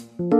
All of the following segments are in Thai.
คุณ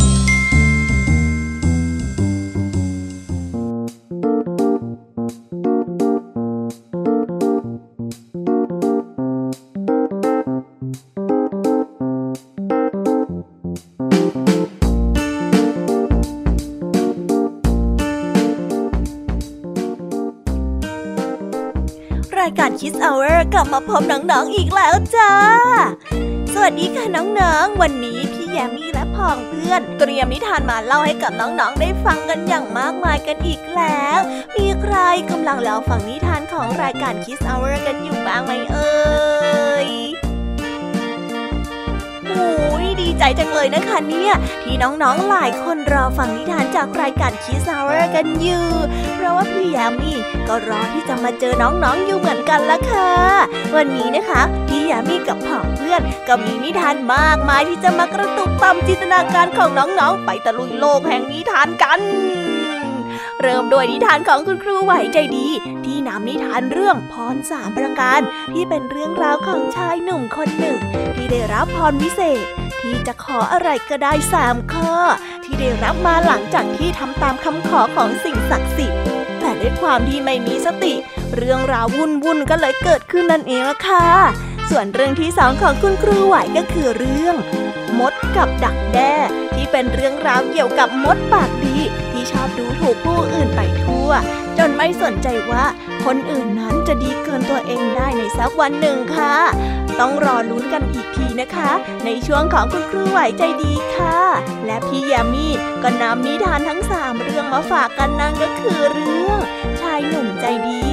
รายการ Kids Hour กลับมาพบน้องๆอีกแล้วจ้า สวัสดีค่ะน้องๆ วันนี้พี่แยมมี่และผองเพื่อน เตรียมนิทานมาเล่าให้กับน้องๆ ได้ฟังกันอย่างมากมายกันอีกแล้ว มีใครกำลังรอฟังนิทานของรายการ Kids Hour กันอยู่บ้างไหมเอ่ย ใจจังเลยนะคะเนี่ย ที่น้องๆหลายคนรอฟังนิทานจากรายการ Kids Hour กันอยู่ เพราะว่าพี่ยมมี่ก็รอที่จะมาเจอน้องๆอยู่เหมือนกันละค่ะ วันนี้นะคะพี่ยามีกับผองเพื่อนก็มีนิทานมากมายที่จะมากระตุกต่อมจินตนาการของน้องๆ ไปตะลุยโลกแห่งนิทานกัน เริ่มโดยนิทานของคุณครูไหวใจดี ที่นำนิทานเรื่องพรสามประการ ที่เป็นเรื่องราวของชายหนุ่มคนหนึ่ง ที่ได้รับพรวิเศษ ที่จะขออะไรก็ได้สามข้อ ที่ได้รับมาหลังจากที่ทำตามคำขอของสิ่งศักดิ์สิทธิ์ แต่ด้วยความที่ไม่มีสติ เรื่องราววุ่นวุ่นก็เลยเกิดขึ้นนั่นเองละค่ะ ส่วนเรื่องที่สองของคุณครูไหวก็คือเรื่อง มดกับดักแด้ที่เป็นเรื่องราวเกี่ยวกับมดปากดี ที่ชอบดูถูกผู้อื่นไปทั่ว จนไม่สนใจว่าคนอื่นนั้นจะดีเกินตัวเองได้ในสักวันหนึ่งค่ะ ต้องรอลุ้นกันอีกทีนะคะ ในช่วงของคุณครูไหวใจดีค่ะ และพี่ยามีก็นำนิทานทั้งสามเรื่องมาฝากกันนั่นก็คือเรื่อง ชายหนุ่มใจดี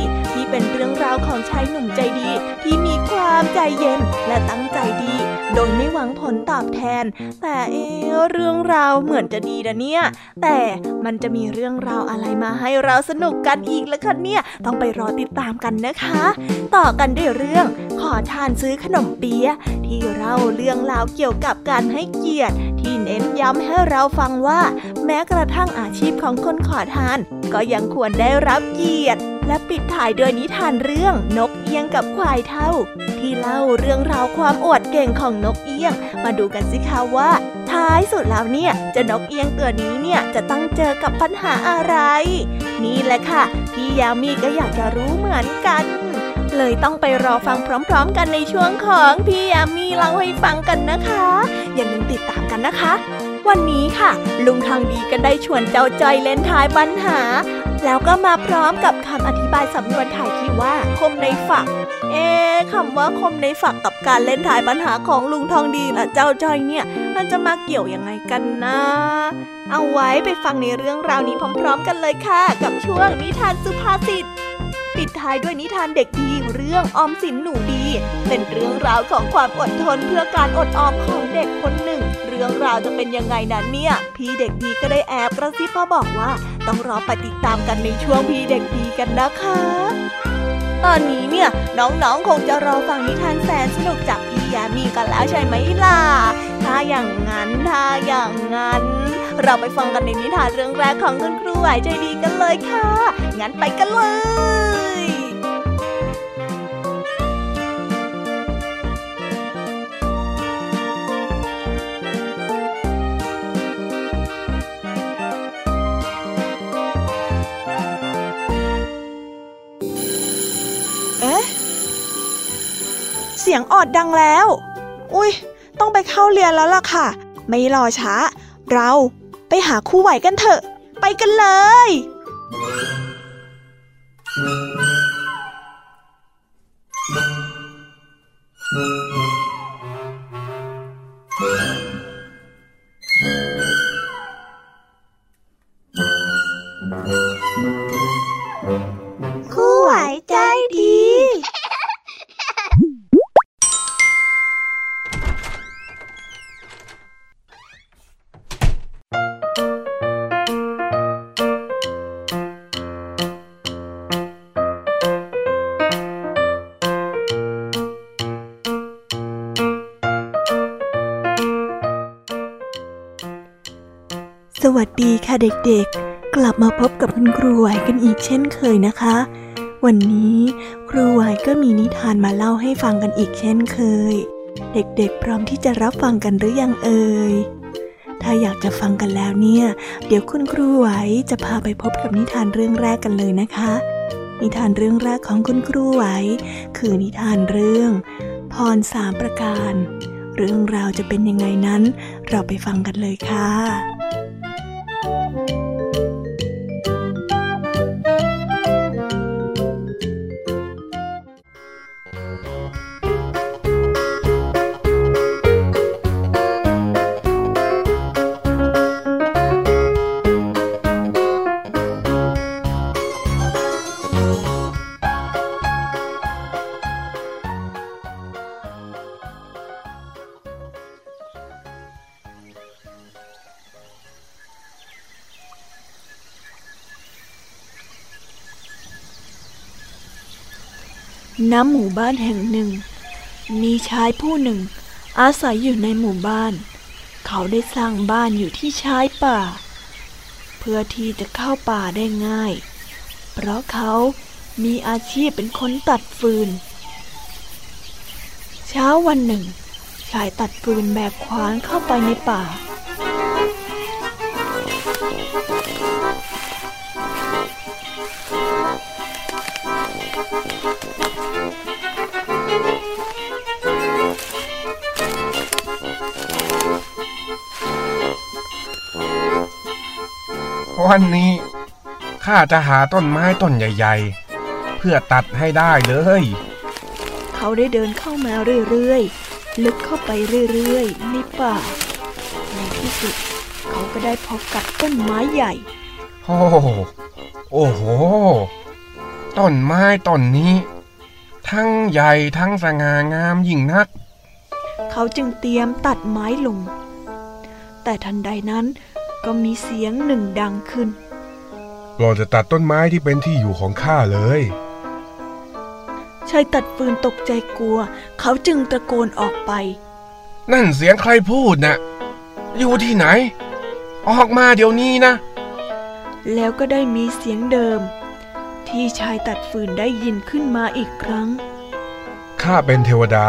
เป็นเรื่องราวของชายหนุ่มใจดี ที่มีความใจเย็นและตั้งใจดี โดยไม่หวังผลตอบแทน แต่เอะเรื่องราวเหมือนจะดีนะเนี่ย แต่มันจะมีเรื่องราวอะไรมาให้เราสนุกกันอีกละคะเนี่ย ต้องไปรอติดตามกันนะคะ ต่อกันด้วยเรื่อง ขอทานซื้อขนมเปี๊ยะที่เล่าเรื่องราวเกี่ยวกับการให้เกียรติ ที่เน้นย้ำให้เราฟังว่า แม้กระทั่งอาชีพของคนขอทาน ก็ยังควรได้รับเกียรติ และปิดท้ายด้วยนิทานเรื่องนกเอี้ยงกับควายเท่า ที่เล่าเรื่องราวความอวดเก่งของนกเอี้ยง มาดูกันสิคะว่า ท้ายสุดแล้วเนี่ยจะนกเอี้ยงตัวนี้เนี่ยจะต้องเจอกับปัญหาอะไร นี่แหละค่ะพี่ยามีก็อยากจะรู้เหมือนกันเลยต้องไปรอฟังพร้อม ๆ กันในช่วงของพี่ยามีเล่าให้ฟังกันนะคะ อย่าลืมติดตามกันนะคะ วันนี้ค่ะ ลุงทองดีก็ได้ชวนเจ้าจอยเล่นทายปัญหา แล้วก็มาพร้อมกับคำอธิบายสำนวนไทยที่ว่า คมในฝัก เอ๊คำว่าคมในฝักกับการเล่นทายปัญหาของลุงทองดีและเจ้าจอยเนี่ย มันจะมาเกี่ยวยังไงกันนะ เอาไว้ไปฟังในเรื่องราวนี้พร้อม ๆ กันเลยค่ะ กับช่วงนิทานสุภาษิต ปิดท้ายด้วยนิทานเด็กดีเรื่องออมสินหนูดี เป็นเรื่องราวของความอดทนเพื่อการอดออมของเด็กคนหนึ่ง เรื่องราวจะเป็นยังไงนั้นเนี่ย พี่เด็กดีก็ได้แอบกระซิบมาบอกว่า ต้องรอไปติดตามกันในช่วงพี่เด็กดีกันนะคะตอนนี้เนี่ยน้องๆ คงจะรอฟังนิทานแสนสนุกจากพี่ยามีกันแล้วใช่ไหมล่ะ ถ้าอย่างนั้นถ้าอย่างนั้น เราไปฟังกันในนิทานเรื่องแรกของคุณครูไหวใจดีกันเลยค่ะ งั้นไปกันเลยเสียงออดดังแล้ว อุ้ย ต้องไปเข้าเรียนแล้วล่ะค่ะ ไม่รอช้า เรา ไปหาคู่ไหวกันเถอะ ไปกันเลย เด็กๆ กลับมาพบกับคุณครูไหวกันอีกเช่นเคยนะคะ วันนี้ครูไหวก็มีนิทานมาเล่าให้ฟังกันอีกเช่นเคย เด็กๆ พร้อมที่จะรับฟังกันหรือยังเอ่ย ถ้าอยากจะฟังกันแล้วเนี่ย เดี๋ยวคุณครูไหวจะพาไปพบกับนิทานเรื่องแรกกันเลยนะคะ นิทานเรื่องแรกของคุณครูไหว คือนิทานเรื่อง พรสามประการ เรื่องราวจะเป็นยังไงนั้น เราไปฟังกันเลยค่ะ Thank you. ณหมู่บ้านแห่งหนึ่ง มีชายผู้หนึ่ง อาศัยอยู่ในหมู่บ้าน เขาได้สร้างบ้านอยู่ที่ชายป่า เพื่อที่จะเข้าป่าได้ง่าย เพราะเขามีอาชีพเป็นคนตัดฟืน เช้าวันหนึ่ง ชายตัดฟืนแบกขวานเข้าไปในป่า วันนี้ข้าจะหาต้นไม้ต้นใหญ่ ๆ เพื่อตัดให้ได้เลย เขาได้เดินเข้ามาเรื่อยๆ ลึกเข้าไปเรื่อยๆ ในป่า ในที่สุด เขาก็ได้พบกับต้นไม้ใหญ่ โอ้โอ้โห ต้นไม้ต้นนี้ ทั้งใหญ่ทั้งสง่างามยิ่งนัก เขาจึงเตรียมตัดไม้ลง แต่ทันใดนั้นก็มีเสียงหนึ่งดังขึ้นเราจะตัดต้นไม้ที่เป็นที่อยู่ของข้าเลยชายตัดฟืนตกใจกลัว เขาจึงตะโกนออกไป นั่นเสียงใครพูดนะ่ะ อยู่ที่ไหน ออกมาเดี๋ยวนี้นะ แล้วก็ได้มีเสียงเดิม ที่ชายตัดฟืนได้ยินขึ้นมาอีกครั้ง ข้าเป็นเทวดา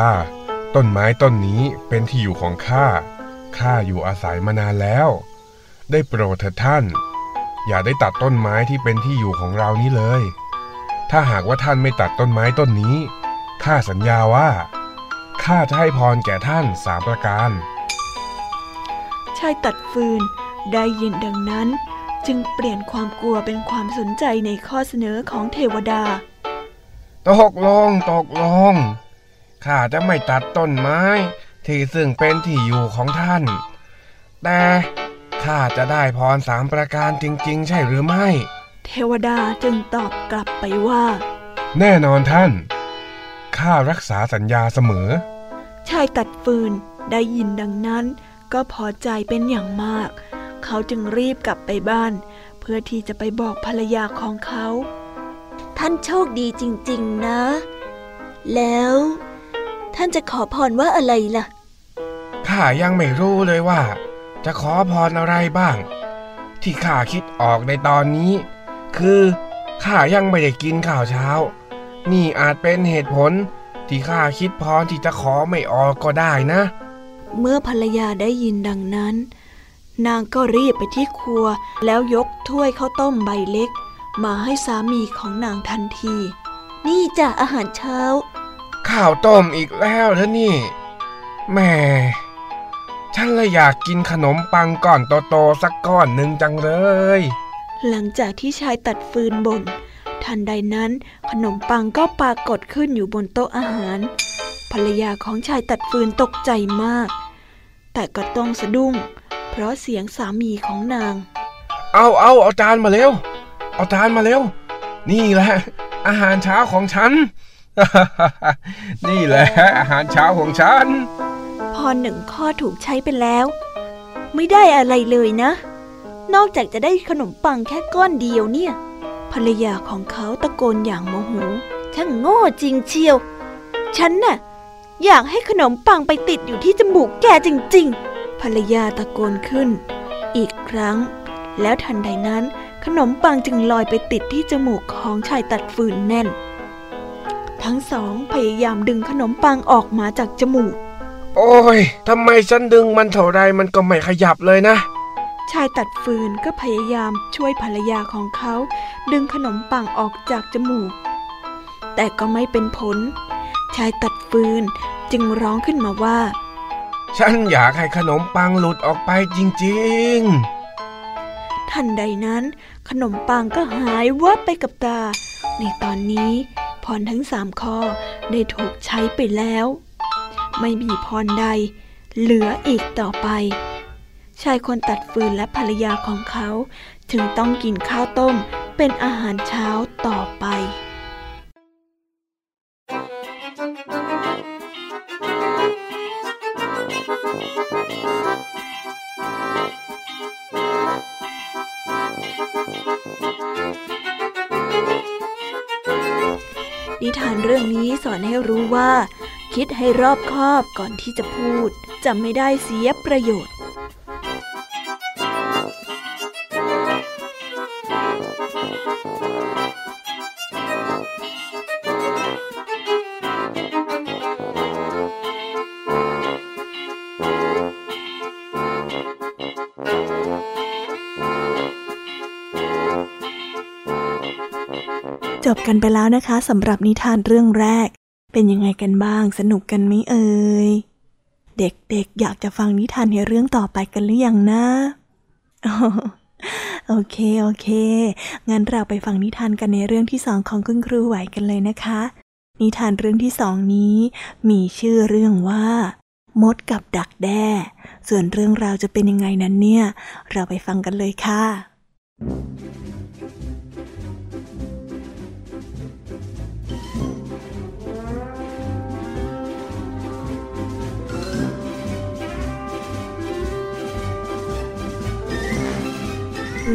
ต้นไม้ต้นนี้เป็นที่อยู่ของข้า ข้าอยู่อาศัยมานานแล้ว ได้โปรดเถิดท่าน อย่าได้ตัดต้นไม้ที่เป็นที่อยู่ของเรานี้เลย ถ้าหากว่าท่านไม่ตัดต้นไม้ต้นนี้ ข้าสัญญาว่า ข้าจะให้พรแก่ท่านสามประการ ชายตัดฟืนได้ยินดังนั้น จึงเปลี่ยนความกลัวเป็นความสนใจในข้อเสนอของเทวดา ตกลงตกลง ข้าจะไม่ตัดต้นไม้ที่ซึ่งเป็นที่อยู่ของท่าน แต่ข้าจะได้พรสามประการจริง ๆ ใช่หรือไม่ เทวดาจึงตอบกลับไปว่า แน่นอนท่าน ข้ารักษาสัญญาเสมอ ชายตัดฟืนได้ยินดังนั้นก็พอใจเป็นอย่างมาก เขาจึงรีบกลับไปบ้าน เพื่อที่จะไปบอกภรรยาของเขา ท่านโชคดีจริง ๆ นะ แล้ว ท่านจะขอพรว่าอะไรล่ะ ข้ายังไม่รู้เลยว่า จะขอพรอะไรบ้าง ที่ข้าคิดออกในตอนนี้ คือข้ายังไม่ได้กินข้าวเช้า นี่อาจเป็นเหตุผลที่ข้าคิดพรที่จะขอไม่ออกก็ได้นะ เมื่อภรรยาได้ยินดังนั้น นางก็รีบไปที่ครัว แล้วยกถ้วยข้าวต้มใบเล็ก มาให้สามีของนางทันที นี่จ้ะอาหารเช้า ข้าวต้มอีกแล้วเธอนี่แหม่ฉันเลยอยากกินขนมปังก้อนโตๆสักก้อนหนึ่งจังเลย หลังจากที่ชายตัดฟืนบน่นทันใดนั้นขนมปังก็ปรากฏขึ้นอยู่บนโต๊ะอาหาร ภรรยาของชายตัดฟืนตกใจมาก แต่ก็ต้องสะดุ้ง เพราะเสียงสามีของนาง เอาเอาเอาจานมาเร็ว เอาจานมาเร็ว นี่แหละ อาหารเช้าของฉัน นี่แหละ อาหารเช้าของฉัน พอหนึ่งข้อถูกใช้ไปแล้ว ไม่ได้อะไรเลยนะ นอกจากจะได้ขนมปังแค่ก้อนเดียวเนี่ย ภรรยาของเขาตะโกนอย่างโมโหช่างโง่จริงเชียว ฉันน่ะอยากให้ขนมปังไปติดอยู่ที่จมูกแกจริง ๆ ภรรยาตะโกนขึ้น อีกครั้ง แล้วทันใดนั้น ขนมปังจึงลอยไปติดที่จมูกของชายตัดฟืนแน่น ทั้งสองพยายามดึงขนมปังออกมาจากจมูก โอ้ยทำไมฉันดึงมันเท่าไรมันก็ไม่ขยับเลยนะ ชายตัดฟืนก็พยายามช่วยภรรยาของเขา ดึงขนมปังออกจากจมูก แต่ก็ไม่เป็นผล ชายตัดฟืนจึงร้องขึ้นมาว่า ฉันอยากให้ขนมปังหลุดออกไปจริงๆ ทันใดนั้น ขนมปังก็หายวับไปกับตา ในตอนนี้พรทั้งสามข้อได้ถูกใช้ไปแล้ว ไม่มีพรใด เหลืออีกต่อไป ชายคนตัดฟืนและภรรยาของเขา จึงต้องกินข้าวต้มเป็นอาหารเช้าต่อไป นิทานเรื่องนี้สอนให้รู้ว่า คิดให้รอบคอบก่อนที่จะพูด จะไม่ได้เสียประโยชน์ กันไปแล้วนะคะสำหรับนิทานเรื่องแรก เป็นยังไงกันบ้างสนุกกันไหมเอ่ย เด็กๆอยากจะฟังนิทานในเรื่องต่อไปกันหรือยังนะโอเค โอเค งั้นเราไปฟังนิทานกันในเรื่องที่สองของคุณครูไหวกันเลยนะคะ นิทานเรื่องที่สองนี้ มีชื่อเรื่องว่า มดกับดักแด้ ส่วนเรื่องราวจะเป็นยังไงนั้นเนี่ย เราไปฟังกันเลยค่ะ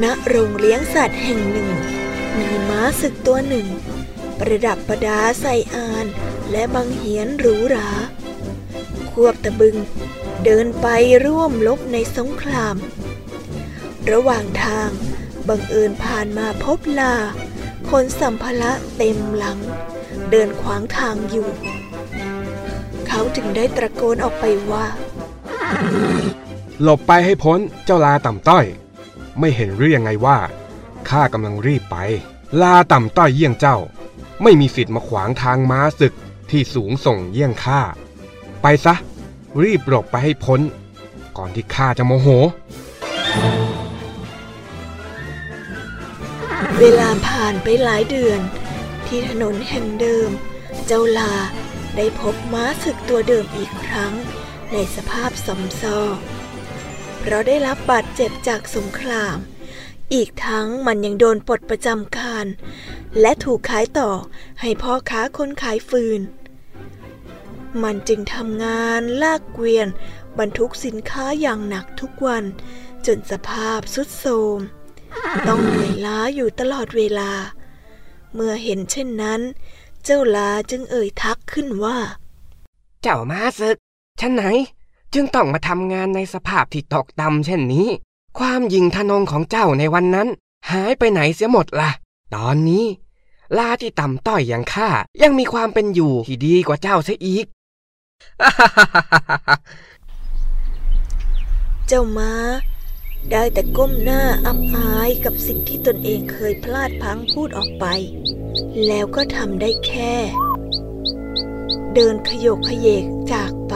ณโรงเลี้ยงสัตว์แห่งหนึ่ง มีม้าศึกตัวหนึ่ง ประดับประดาใส่อานและบังเหียนหรูหรา ควบตะบึง เดินไปร่วมลบในสงคราม ระหว่างทางบังเอิญผ่านมาพบลา คนสัมภาระเต็มหลัง เดินขวางทางอยู่ เขาจึงได้ตะโกนออกไปว่า หลบไปให้พ้นเจ้าลาต่ำต้อย ไม่เห็นหรือยังไงว่าข้ากำลังรีบไป ลาต่ำต้อยเยี่ยงเจ้า ไม่มีสิทธิ์มาขวางทางม้าศึกที่สูงส่งเยี่ยงข้า ไปซะ รีบหลบไปให้พ้น ก่อนที่ข้าจะโมโห เวลาผ่านไปหลายเดือน ที่ถนนแห่งเดิม เจ้าลาได้พบม้าศึกตัวเดิมอีกครั้ง ในสภาพสมซอ เพราะได้รับบาดเจ็บจากสงคราม อีกทั้งมันยังโดนปลดประจำการ และถูกขายต่อให้พ่อค้าคนขายฟืน มันจึงทำงานลากเกวียน บรรทุกสินค้าอย่างหนักทุกวัน จนสภาพสุดโทรมต้องเหนื่อยล้าอยู่ตลอดเวลา เมื่อเห็นเช่นนั้น เจ้าลาจึงเอ่ยทักขึ้นว่า เจ้ามาศึกฉันไหน จึงต้องมาทำงานในสภาพที่ตกต่ำเช่นนี้ ความยิงทนงของเจ้าในวันนั้น หายไปไหนเสียหมดละ่ะ ตอนนี้ลาที่ต่ำต้อยอย่างข้ายังมีความเป็นอยู่ที่ดีกว่าเจ้าซะอีก เจ้าม้า ได้แต่ก้มหน้าอับอายกับสิ่งที่ตนเองเคยพลาดพังพูดออกไป แล้วก็ทำได้แค่ เดินขยกขยเยกจากไป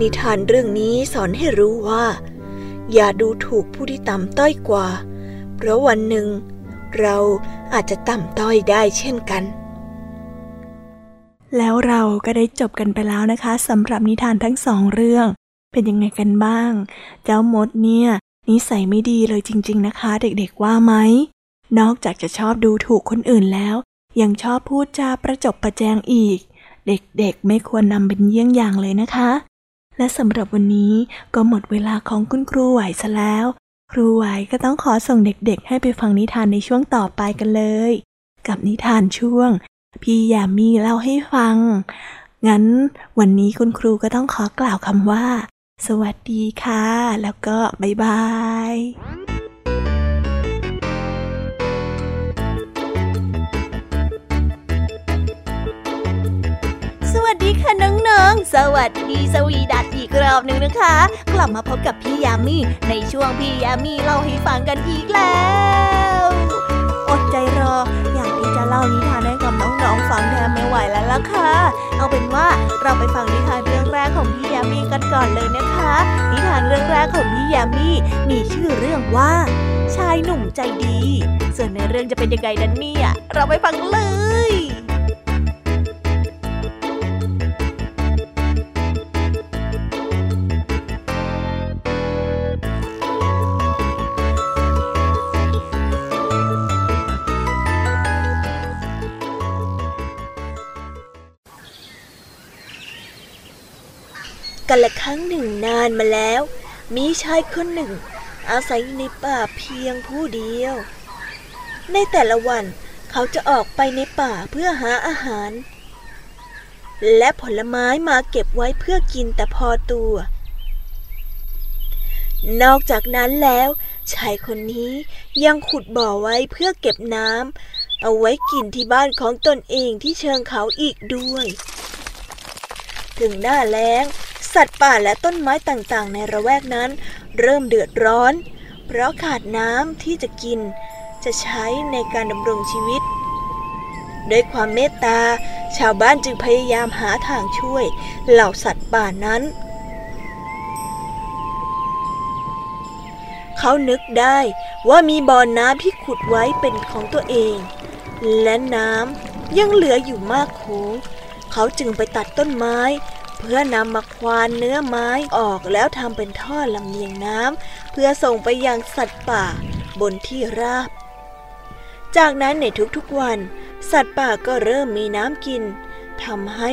นิทานเรื่องนี้สอนให้รู้ว่า อย่าดูถูกผู้ที่ต่ำต้อยกว่า เพราะวันหนึ่ง เราอาจจะต่ำต้อยได้เช่นกัน แล้วเราก็ได้จบกันไปแล้วนะคะสำหรับนิทานทั้งสองเรื่อง เป็นยังไงกันบ้าง เจ้ามดเนี่ยนิสัยไม่ดีเลยจริง ๆนะคะ เด็กๆว่าไหม นอกจากจะชอบดูถูกคนอื่นแล้ว ยังชอบพูดจาประจบประแจงอีก เด็กๆไม่ควรนำเป็นเยี่ยงอย่างเลยนะคะ และสำหรับวันนี้ก็หมดเวลาของคุณครูไหวซะแล้ว ครูไหวก็ต้องขอส่งเด็กๆ ให้ไปฟังนิทานในช่วงต่อไปกันเลย กับนิทานช่วง พี่ยามีเล่าให้ฟัง งั้นวันนี้คุณครูก็ต้องขอกล่าวคำว่า สวัสดีค่ะ แล้วก็บ๊ายบาย วัสดีค่ะน้องๆ สวัสดีสวีดัตอีกรอบหนึ่งนะคะ กลับมาพบกับพี่ยามีในช่วงพี่ยามีเล่าให้ฟังกันอีกแล้ว อดใจรอ อยากที่จะเล่านิทานให้กับน้องๆฟังแทนไม่ไหวแล้วล่ะค่ะ เอาเป็นว่าเราไปฟังนิทานเรื่องแรกของพี่ยามีกันก่อนเลยนะคะ นิทานเรื่องแรกของพี่ยามีมีชื่อเรื่องว่า ชายหนุ่มใจดี ส่วนในเรื่องจะเป็นยังไงนั้นเนี่ยเราไปฟังเลย กันละครั้งหนึ่งนานมาแล้ว มีชายคนหนึ่ง อาศัยอยู่ในป่าเพียงผู้เดียว ในแต่ละวันเขาจะออกไปในป่าเพื่อหาอาหาร และผลไม้มาเก็บไว้เพื่อกินแต่พอตัว นอกจากนั้นแล้วชายคนนี้ยังขุดบ่อไว้เพื่อเก็บน้ำเอาไว้กินที่บ้านของตนเองที่เชิงเขาอีกด้วย ถึงหน้าแล้ง สัตว์ป่าและต้นไม้ต่างๆ ในระแวกนั้น เริ่มเดือดร้อน เพราะขาดน้ำที่จะกิน จะใช้ในการดำรงชีวิตด้วยความเมตตา ชาวบ้านจึงพยายามหาทางช่วย เหล่าสัตว์ป่านั้น เขานึกได้ว่ามีบ่อน้ำที่ขุดไว้เป็นของตัวเอง และน้ำยังเหลืออยู่มากโขงเขาจึงไปตัดต้นไม้ เพื่อนำมาควานเนื้อไม้ออกแล้วทำเป็นท่อลำเลียงน้ำเพื่อส่งไปยังสัตว์ป่าบนที่ราบ จากนั้นในทุกๆวัน สัตว์ป่าก็เริ่มมีน้ำกินทำให้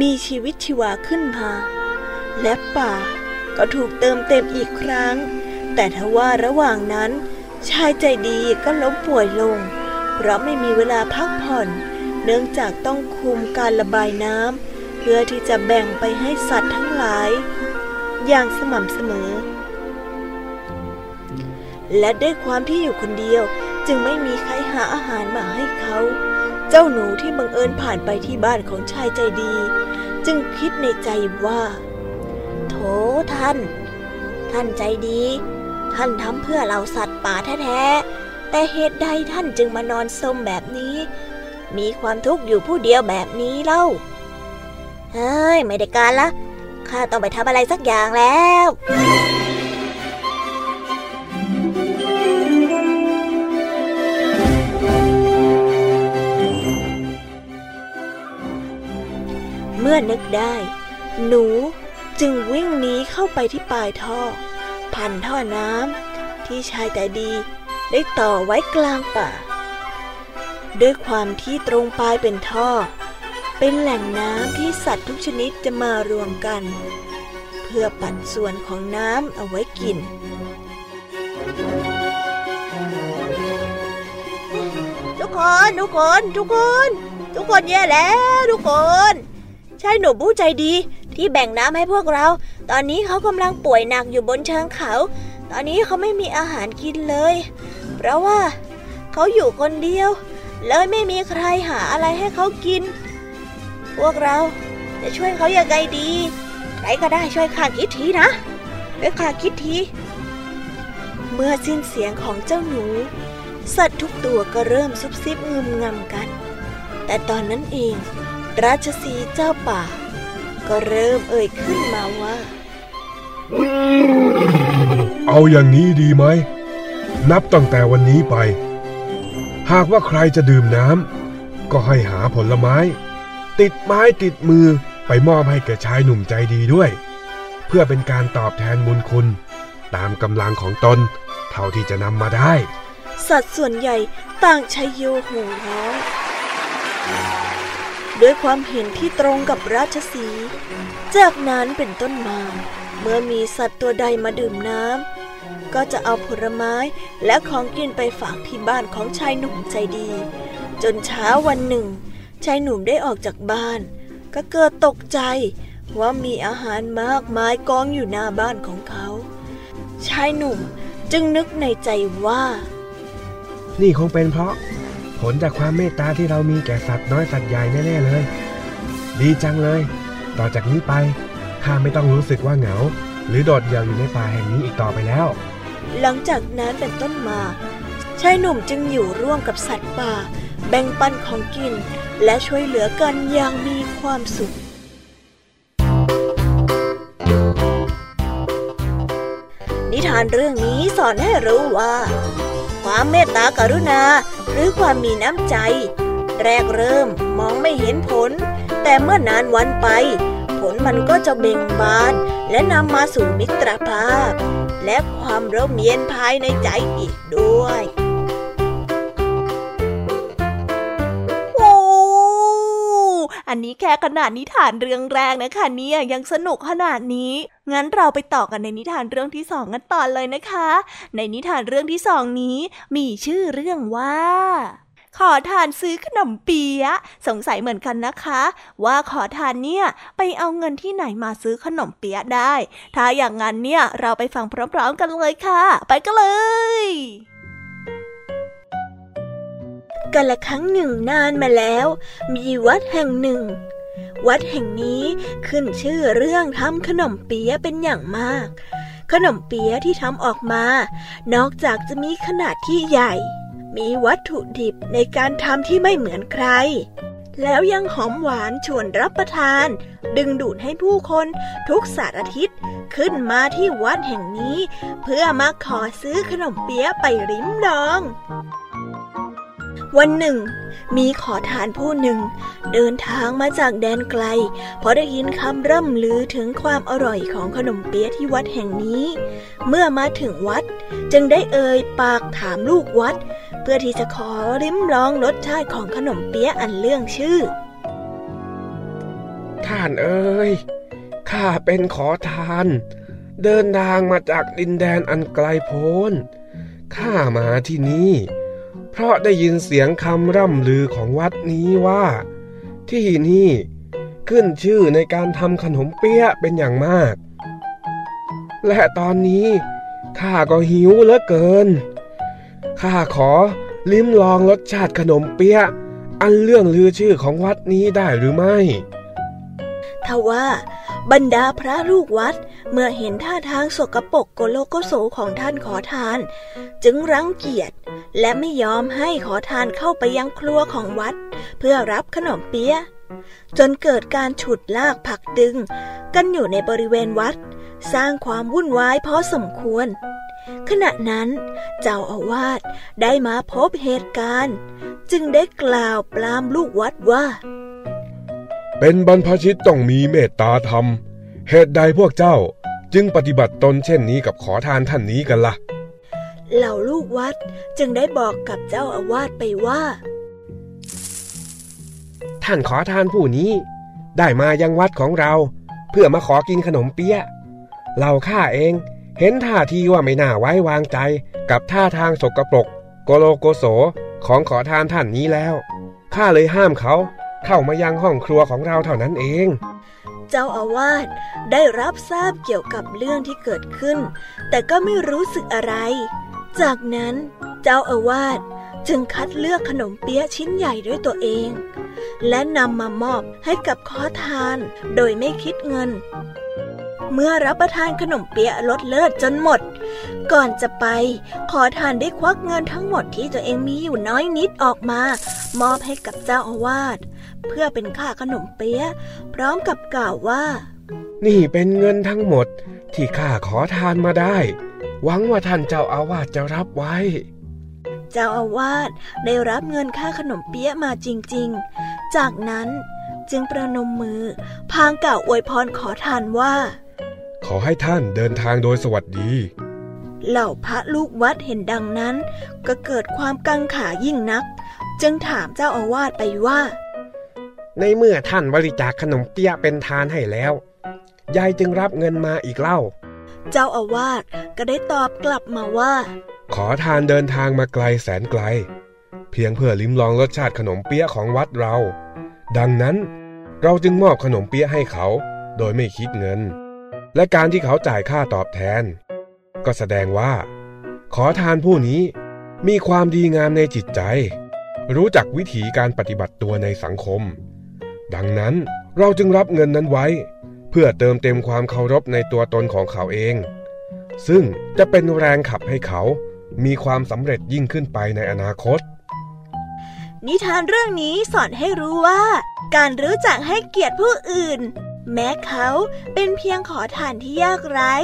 มีชีวิตชีวาขึ้นมา และป่าก็ถูกเติมเต็มอีกครั้ง แต่ทว่าระหว่างนั้น ชายใจดีก็ล้มป่วยลง เพราะไม่มีเวลาพักผ่อน เนื่องจากต้องคุมการระบายน้ำ เพื่อที่จะแบ่งไปให้สัตว์ทั้งหลาย อย่างสม่ำเสมอ และด้วยความที่อยู่คนเดียวจึงไม่มีใครหาอาหารมาให้เขา เจ้าหนูที่บังเอิญผ่านไปที่บ้านของชายใจดี จึงคิดในใจว่า โถท่าน ท่านใจดี ท่านทำเพื่อเราสัตว์ป่าแท้ๆ แต่เหตุใดท่านจึงมานอนสมแบบนี้ มีความทุกข์อยู่ผู้เดียวแบบนี้เล่า เฮ้ย ไม่ได้การละ ข้าต้องไปทำอะไรสักอย่างแล้วเมื่อนึกได้ หนูจึงวิ่งหนีเข้าไปที่ปลายท่อ พันท่อน้ำที่ชายแต่ดีได้ต่อไว้กลางป่า ด้วยความที่ตรงปลายเป็นท่อ เป็นแหล่งน้ำที่สัตว์ทุกชนิดจะมารวมกัน เพื่อปัดส่วนของน้ำเอาไว้กิน ทุกคนทุกคนทุกคน ทุกคนแย่แล้วทุกคน ใช่หนูผู้ใจดีที่แบ่งน้ำให้พวกเรา ตอนนี้เขากำลังป่วยหนักอยู่บนเชิงเขา ตอนนี้เขาไม่มีอาหารกินเลย เพราะว่าเขาอยู่คนเดียว เลยไม่มีใครหาอะไรให้เขากิน พวกเราจะช่วยเขาอย่างไงดี ใครก็ได้ช่วยข้าคิดทีนะช่วยข้าคิดที เมื่อสิ้นเสียงของเจ้าหนู สัตว์ทุกตัวก็เริ่มซุบซิบงึมงำกัน แต่ตอนนั้นเอง ราชสีเจ้าป่า ก็เริ่มเอ่ยขึ้นมาว่า เอาอย่างนี้ดีไหม นับตั้งแต่วันนี้ไป หากว่าใครจะดื่มน้ำก็ให้หาผลไม้ ติดไม้ติดมือไปมอบให้แก่ชายหนุ่มใจดีด้วย เพื่อเป็นการตอบแทนบุญคุณ ตามกำลังของตนเท่าที่จะนำมาได้ สัตว์ส่วนใหญ่ต่างชัยโยโห่ร้องด้วยความเห็นที่ตรงกับราชสี จากนั้นเป็นต้นมา เมื่อมีสัตว์ตัวใดมาดื่มน้ำก็จะเอาผลไม้และของกินไปฝากที่บ้านของชายหนุ่มใจดี จนเช้าวันหนึ่ง ชายหนุ่มได้ออกจากบ้าน ก็เกิดตกใจว่ามีอาหารมากมายกองอยู่หน้าบ้านของเขา ชายหนุ่มจึงนึกในใจว่า นี่คงเป็นเพราะ ผลจากความเมตตาที่เรามีแก่สัตว์น้อยสัตว์ใหญ่แน่ๆเลย ดีจังเลย ต่อจากนี้ไปข้าไม่ต้องรู้สึกว่าเหงา หรือโดดเดี่ยวอยู่ในป่าแห่งนี้อีกต่อไปแล้ว หลังจากนั้นเป็นต้นมาชายหนุ่มจึงอยู่ร่วมกับสัตว์ป่า แบ่งปันของกิน และช่วยเหลือกันอย่างมีความสุข นิทานเรื่องนี้สอนให้รู้ว่า ความเมตตากรุณาหรือความมีน้ำใจ แรกเริ่มมองไม่เห็นผล แต่เมื่อนานวันไป ผลมันก็จะเบ่งบาน และนำมาสู่มิตรภาพ และความร่มเย็นภายในใจอีกด้วย อันนี้แค่ขนาดนิทานเรื่องแรกนะคะเนี่ยยังสนุกขนาดนี้งั้นเราไปต่อกันในนิทานเรื่องที่สองกันต่อเลยนะคะ ในนิทานเรื่องที่สองนี้ มีชื่อเรื่องว่าขอทานซื้อขนมเปี๊ยะสงสัยเหมือนกันนะคะ ว่าขอทานเนี่ยไปเอาเงินที่ไหนมาซื้อขนมเปี๊ยะได้ ถ้าอย่างนั้นเนี่ยเราไปฟังพร้อมๆกันเลยค่ะ ไปกันเลย กันละครั้งหนึ่งนานมาแล้ว มีวัดแห่งหนึ่ง วัดแห่งนี้ขึ้นชื่อเรื่องทำขนมเปี๊ยะเป็นอย่างมาก ขนมเปี๊ยะที่ทำออกมา นอกจากจะมีขนาดที่ใหญ่ มีวัตถุดิบในการทำที่ไม่เหมือนใคร แล้วยังหอมหวานชวนรับประทาน ดึงดูดให้ผู้คนทุกสารทิศขึ้นมาที่วัดแห่งนี้ เพื่อมาขอซื้อขนมเปี๊ยะไปริมลอง วันหนึ่ง มีขอทานผู้หนึ่ง เดินทางมาจากแดนไกล เพราะได้ยินคำร่ำลือถึงความอร่อยของขนมเปี๊ยะที่วัดแห่งนี้ เมื่อมาถึงวัด จึงได้เอ่ยปากถามลูกวัด เพื่อที่จะขอริมลองรสชาติของขนมเปี๊ยะอันเรื่องชื่อ ท่านเอ้ยข้าเป็นขอทาน เดินทางมาจากดินแดนอันไกลโพ้นข้ามาที่นี่เเพราะได้ยินเสียงคำร่ำลือของวัดนี้ว่า ที่นี่ขึ้นชื่อในการทำขนมเปี๊ยะเป็นอย่างมาก และตอนนี้ข้าก็หิวเหลือเกิน ข้าขอลิ้มลองรสชาติขนมเปี๊ยะอันเรื่องลือชื่อของวัดนี้ได้หรือไม่ทว่าบรรดาพระลูกวัดเมื่อเห็นท่าทางสกปรกโกโลโกโสของท่านขอทาน จึงรังเกียจ และไม่ยอมให้ขอทานเข้าไปยังครัวของวัด เพื่อรับขนมเปี๊ยะจนเกิดการฉุดลากผลักดึง กันอยู่ในบริเวณวัด สร้างความวุ่นวายพอสมควร ขณะนั้น เจ้าอาวาสได้มาพบเหตุการณ์ จึงได้กล่าวปรามลูกวัดว่า เป็นบรรพชิตต้องมีเมตตาธรรม เหตุใดพวกเจ้าจึงปฏิบัติตนเช่นนี้กับขอทานท่านนี้กันละ่ะ เหล่าลูกวัดจึงได้บอกกับเจ้าอาวาสไปว่า ท่านขอทานผู้นี้ ได้มายังวัดของเรา เพื่อมาขอกินขนมเปี๊ยะเราข้าเองเห็นท่าทีว่าไม่น่าไว้วางใจกับท่าทางสกปรกโกโลโกโสของขอทานท่านนี้แล้วข้าเลยห้ามเขาเข้ามายังห้องครัวของเราเท่านั้นเอง เจ้าอาวาสได้รับทราบเกี่ยวกับเรื่องที่เกิดขึ้น แต่ก็ไม่รู้สึกอะไร จากนั้นเจ้าอาวาสจึงคัดเลือกขนมเปี๊ยะชิ้นใหญ่ด้วยตัวเอง และนำมามอบให้กับขอทาน โดยไม่คิดเงิน เมื่อรับประทานขนมเปี๊ยะลดเลิศจนหมด ก่อนจะไป ขอทานได้ควักเงินทั้งหมดที่ตัวเองมีอยู่น้อยนิดออกมา มอบให้กับเจ้าอาวาสเพื่อเป็นค่าขนมเปี๊ยะพร้อมกับกล่าวว่า นี่เป็นเงินทั้งหมดที่ข้าขอทานมาได้ หวังว่าท่านเจ้าอาวาสจะรับไว้ เจ้าอาวาสได้รับเงินค่าขนมเปี๊ยะมาจริง ๆ จากนั้นจึงประนมมือ พางกล่าวอวยพรขอทานว่า ขอให้ท่านเดินทางโดยสวัสดี เหล่าพระลูกวัดเห็นดังนั้น ก็เกิดความกังขายิ่งนัก จึงถามเจ้าอาวาสไปว่า ในเมื่อท่านบริจาคขนมเปี๊ยะเป็นทานให้แล้วยายจึงรับเงินมาอีกเล่า เจ้าอาวาสก็ได้ตอบกลับมาว่า ขอทานเดินทางมาไกลแสนไกล เพียงเพื่อลิ้มลองรสชาติขนมเปี๊ยะของวัดเรา ดังนั้นเราจึงมอบขนมเปี๊ยะให้เขา โดยไม่คิดเงิน และการที่เขาจ่ายค่าตอบแทน ก็แสดงว่า ขอทานผู้นี้มีความดีงามในจิตใจ รู้จักวิถีการปฏิบัติตัวในสังคม ดังนั้นเราจึงรับเงินนั้นไว้ เพื่อเติมเต็มความเคารพในตัวตนของเขาเอง ซึ่งจะเป็นแรงขับให้เขามีความสำเร็จยิ่งขึ้นไปในอนาคต นิทานเรื่องนี้สอนให้รู้ว่า การรู้จักให้เกียรติผู้อื่น แม้เขาเป็นเพียงขอทานที่ยากไร้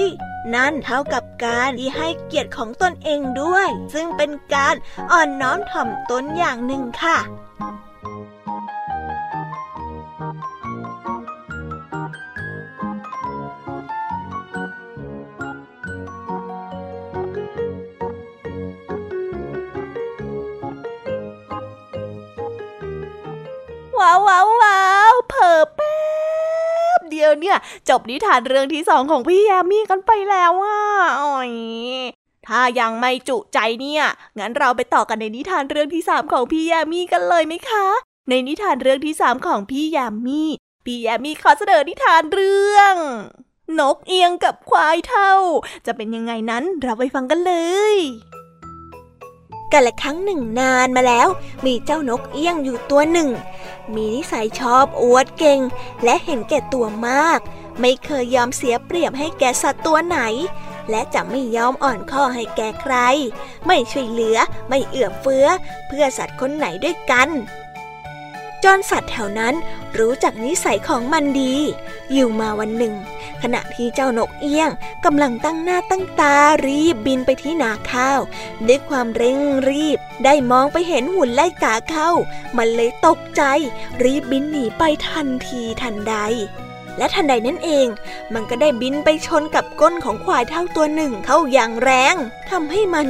นั่นเท่ากับการที่ให้เกียรติของตนเองด้วย ซึ่งเป็นการอ่อนน้อมถ่อมตนอย่างหนึ่งค่ะ ว้าวว้าวว้าวเผอแป๊บเดียวเนี่ย จบนิทานเรื่องที่สองของพี่ยามีกันไปแล้วอะอ๋อยถ้ายังไม่จุใจเนี่ย งั้นเราไปต่อกันในนิทานเรื่องที่สามของพี่ยามีกันเลยไหมคะ ในนิทานเรื่องที่สามของพี่ยามีพี่ยามีขอเสนอนิทานเรื่อง นกเอียงกับควายเท่า จะเป็นยังไงนั้นเราไปฟังกันเลย กันละครั้งหนึ่งนานมาแล้ว มีเจ้านกเอี้ยงอยู่ตัวหนึ่ง มีนิสัยชอบอวดเก่ง และเห็นแก่ตัวมาก ไม่เคยยอมเสียเปรียบให้แก่สัตว์ตัวไหน และจะไม่ยอมอ่อนข้อให้แก่ใคร ไม่ช่วยเหลือไม่เอื้อเฟื้อ เพื่อสัตว์คนไหนด้วยกัน จนสัตว์แถวนั้นรู้จักนิสัยของมันดี อยู่มาวันหนึ่ง ขณะที่เจ้านกเอี้ยงกำลังตั้งหน้าตั้งตารีบบินไปที่นาข้าว ด้วยความเร่งรีบ ได้มองไปเห็นหุ่นไล่กาเข้า มันเลยตกใจ รีบบินหนีไปทันทีทันใด และทันใดนั่นเอง มันก็ได้บินไปชนกับก้นของควายเท่าตัวหนึ่งเข้าอย่างแรงทำให้มัน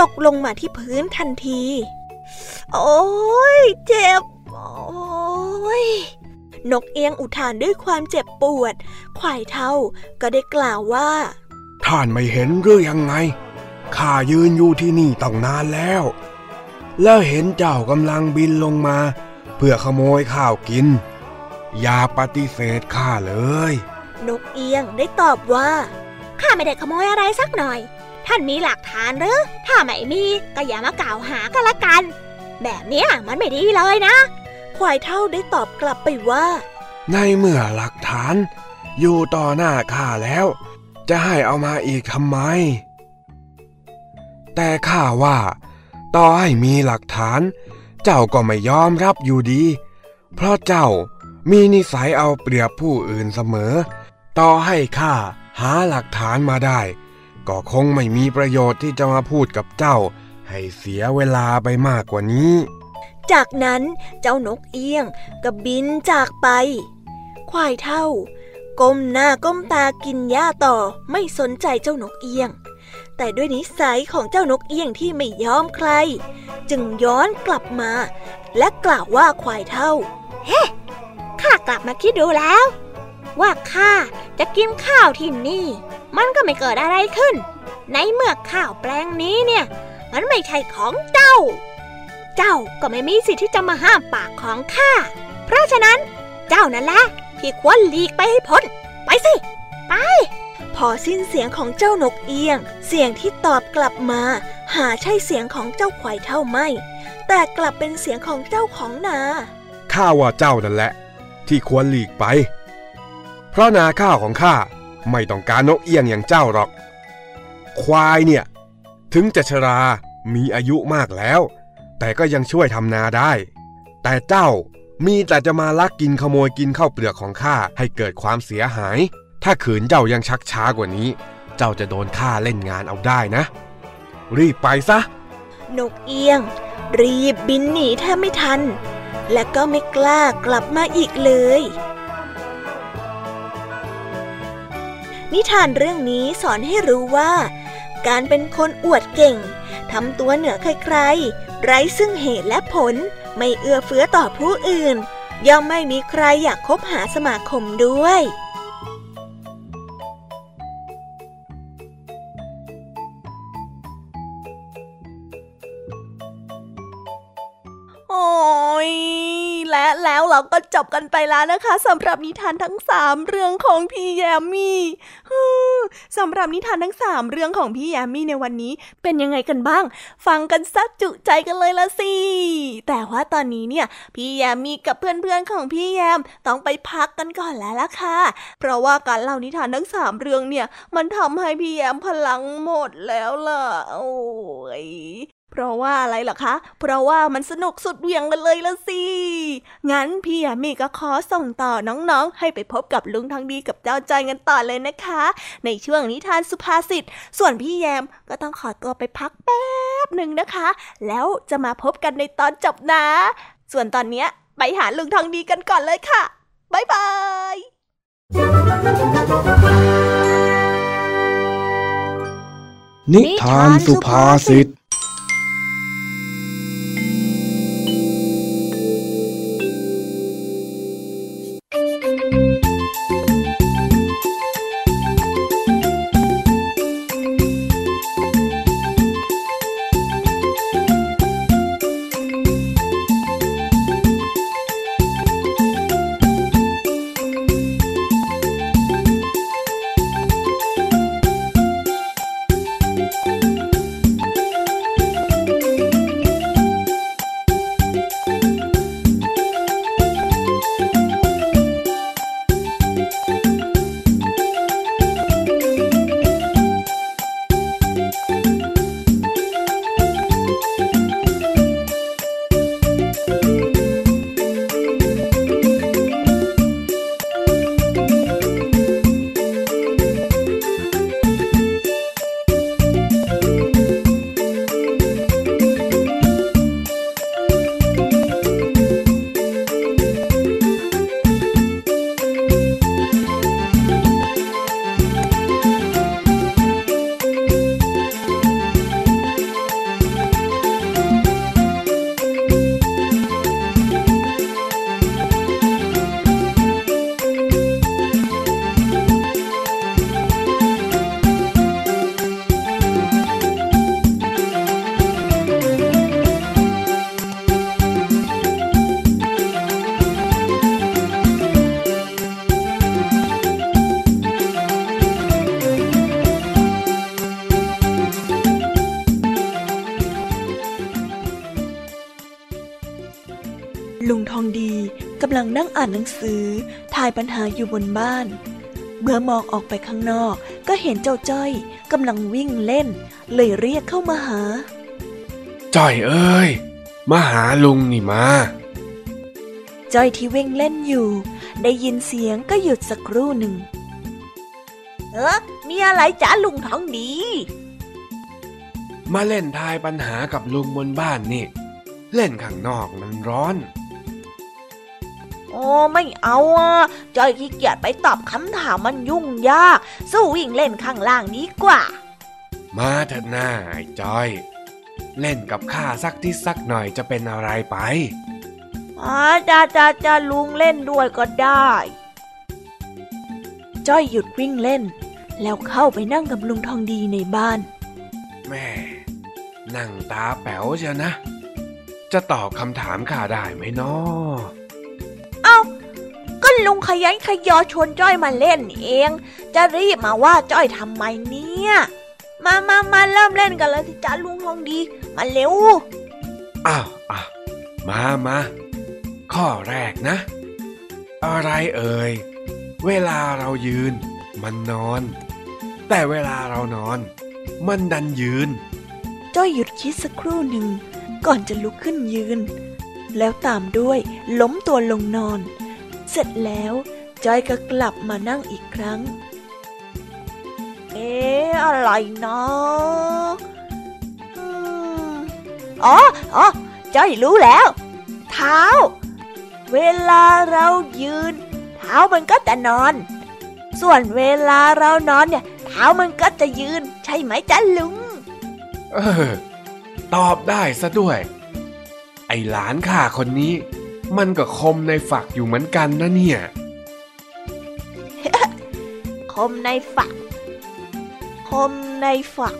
ตกลงมาที่พื้นทันที โอ้ยเจ็บ โอ้ยนกเอียงอุทานด้วยความเจ็บปวด ควายเท่าก็ได้กล่าวว่า ท่านไม่เห็นหรือยังไง ข้ายืนอยู่ที่นี่ตั้งนานแล้ว แล้วเห็นเจ้ากำลังบินลงมา เพื่อขโมยข้าวกิน อย่าปฏิเสธข้าเลย นกเอียงได้ตอบว่า ข้าไม่ได้ขโมยอะไรสักหน่อย ท่านมีหลักฐานหรือ ถ้าไม่มีก็อย่ามากล่าวหากันละกัน แบบเนี้ยมันไม่ดีเลยนะ ควายเท่าได้ตอบกลับไปว่า ในเมื่อหลักฐาน อยู่ต่อหน้าข้าแล้ว จะให้เอามาอีกทำไม แต่ข้าว่า ต่อให้มีหลักฐาน เจ้าก็ไม่ยอมรับอยู่ดี เพราะเจ้ามีนิสัยเอาเปรียบผู้อื่นเสมอ ต่อให้ข้าหาหลักฐานมาได้ ก็คงไม่มีประโยชน์ที่จะมาพูดกับเจ้า ให้เสียเวลาไปมากกว่านี้ จากนั้นเจ้านกเอี้ยงก็บินจากไป ควายเท่า ก้มหน้าก้มตากินหญ้าต่อไม่สนใจเจ้านกเอี้ยง แต่ด้วยนิสัยของเจ้านกเอี้ยงที่ไม่ยอมใคร จึงย้อนกลับมา และกล่าวว่าควายเท่า เฮ้ข้ากลับมาคิดดูแล้ว ว่าข้าจะกินข้าวที่นี่ มันก็ไม่เกิดอะไรขึ้น ในเมื่อข้าวแปลงนี้เนี่ย มันไม่ใช่ของเจ้า เจ้าก็ไม่มีสิทธิ์ที่จะมาห้ามปากของข้า เพราะฉะนั้นเจ้านั่นแหละที่ควรหลีกไปให้พ้น ไปสิ ไป พอสิ้นเสียงของเจ้านกเอียง เสียงที่ตอบกลับมา หาใช่เสียงของเจ้าควายเท่าไม่ แต่กลับเป็นเสียงของเจ้าของนาข้าว่าเจ้านั่นแหละ ที่ควรหลีกไป เพราะนาข้าวของข้าไม่ต้องการนกเอี้ยงอย่างเจ้าหรอก ควายเนี่ย ถึงจะชรา มีอายุมากแล้ว แต่ก็ยังช่วยทำนาได้ แต่เจ้ามีแต่จะมาลักกินขโมยกินข้าวเปลือกของข้าให้เกิดความเสียหาย ถ้าขืนเจ้ายังชักช้ากว่านี้ เจ้าจะโดนข้าเล่นงานเอาได้นะ รีบไปซะ นกเอียง รีบบินหนีแทบไม่ทัน และก็ไม่กล้ากลับมาอีกเลย นิทานเรื่องนี้สอนให้รู้ว่า การเป็นคนอวดเก่ง ทำตัวเหนือใครๆ ไร้ซึ่งเหตุและผล ไม่เอื้อเฟื้อต่อผู้อื่น ย่อมไม่มีใครอยากคบหาสมาคมด้วย เราก็จบกันไปแล้วนะคะสำหรับนิทานทั้งสามเรื่องของพี่แยมมี่สำหรับนิทานทั้งสามเรื่องของพี่แยมมี่ในวันนี้เป็นยังไงกันบ้าง ฟังกันซัดจุใจกันเลยละสิแต่ว่าตอนนี้เนี่ยพี่แยมมี่กับเพื่อนๆของพี่แยมต้องไปพักกันก่อนแล้วล่ะค่ะ เพราะว่าการเล่านิทานทั้งสามเรื่องเนี่ย มันทำให้พี่แยมพลังหมดแล้วล่ะโอ้ย เพราะว่าอะไรล่ะคะ เพราะว่ามันสนุกสุดเหวี่ยงกันเลยละสิ งั้นพี่ยามีก็ขอส่งต่อน้องๆ ให้ไปพบกับลุงทองดีกับเจ้าจอยกันต่อเลยนะคะ ในช่วงนิทานสุภาษิต ส่วนพี่แยมก็ต้องขอตัวไปพักแป๊บหนึ่งนะคะ แล้วจะมาพบกันในตอนจบนะ ส่วนตอนเนี้ยไปหาลุงทองดีกันก่อนเลยค่ะ บ๊ายบาย นิทานสุภาษิต สือทายปัญหาอยู่บนบ้าน เมื่อมองออกไปข้างนอก ก็เห็นเจ้าจ้อยกำลังวิ่งเล่น เลยเรียกเข้ามาหา จ้อยเอ้ย มาหาลุงนี่มา จ้อยที่วิ่งเล่นอยู่ ได้ยินเสียงก็หยุดสักครู่หนึ่ง เออมีอะไรจ้าลุงทองดี มาเล่นทายปัญหากับลุงบนบ้านนี่ เล่นข้างนอกมันร้อนโอ้ไม่เอาอะจอยขี้เกียจไปตอบคำถามมันยุ่งยาก สู้วิ่งเล่นข้างล่างดีกว่า มาเถอะหน้าไอ้จ้อย เล่นกับข้าสักที่สักหน่อยจะเป็นอะไรไปอ๋อจ้าจ้าจ้าลุงเล่นด้วยก็ได้จ้อยหยุดวิ่งเล่น แล้วเข้าไปนั่งกับลุงทองดีในบ้าน แม่ นั่งตาแป๋วเชียวนะ จะตอบคำถามข้าได้ไหมนาะเอา้า ก็ลุงขยันขยอชวนจ้อยมาเล่นเอง จะรีบมาว่าจ้อยทำไมเนี่ย มามามาเริ่มเล่นกันเลยสิจ้าลุงทองดี มาเร็ว อ้าวอะมามาข้อแรกนะ อะไรเอ่ย เวลาเรายืน มันนอน แต่เวลาเรานอน มันดันยืน จ้อยหยุดคิดสักครู่หนึ่ง ก่อนจะลุกขึ้นยืน แล้วตามด้วยล้มตัวลงนอน เสร็จแล้วจ้อยก็กลับมานั่งอีกครั้ง เอ๊ะอะไรนะอ๋ออ๋อจ้อยรู้แล้ว เท้า เวลาเรายืน เท้ามันก็จะนอน ส่วนเวลาเรานอนเนี่ย เท้ามันก็จะยืน ใช่ไหมจ๊ะลุง เออ ตอบได้ซะด้วย ไอหลานข้าคนนี้ มันก็คมในฝักอยู่เหมือนกันนะเนี่ย คมในฝัก คมในฝัก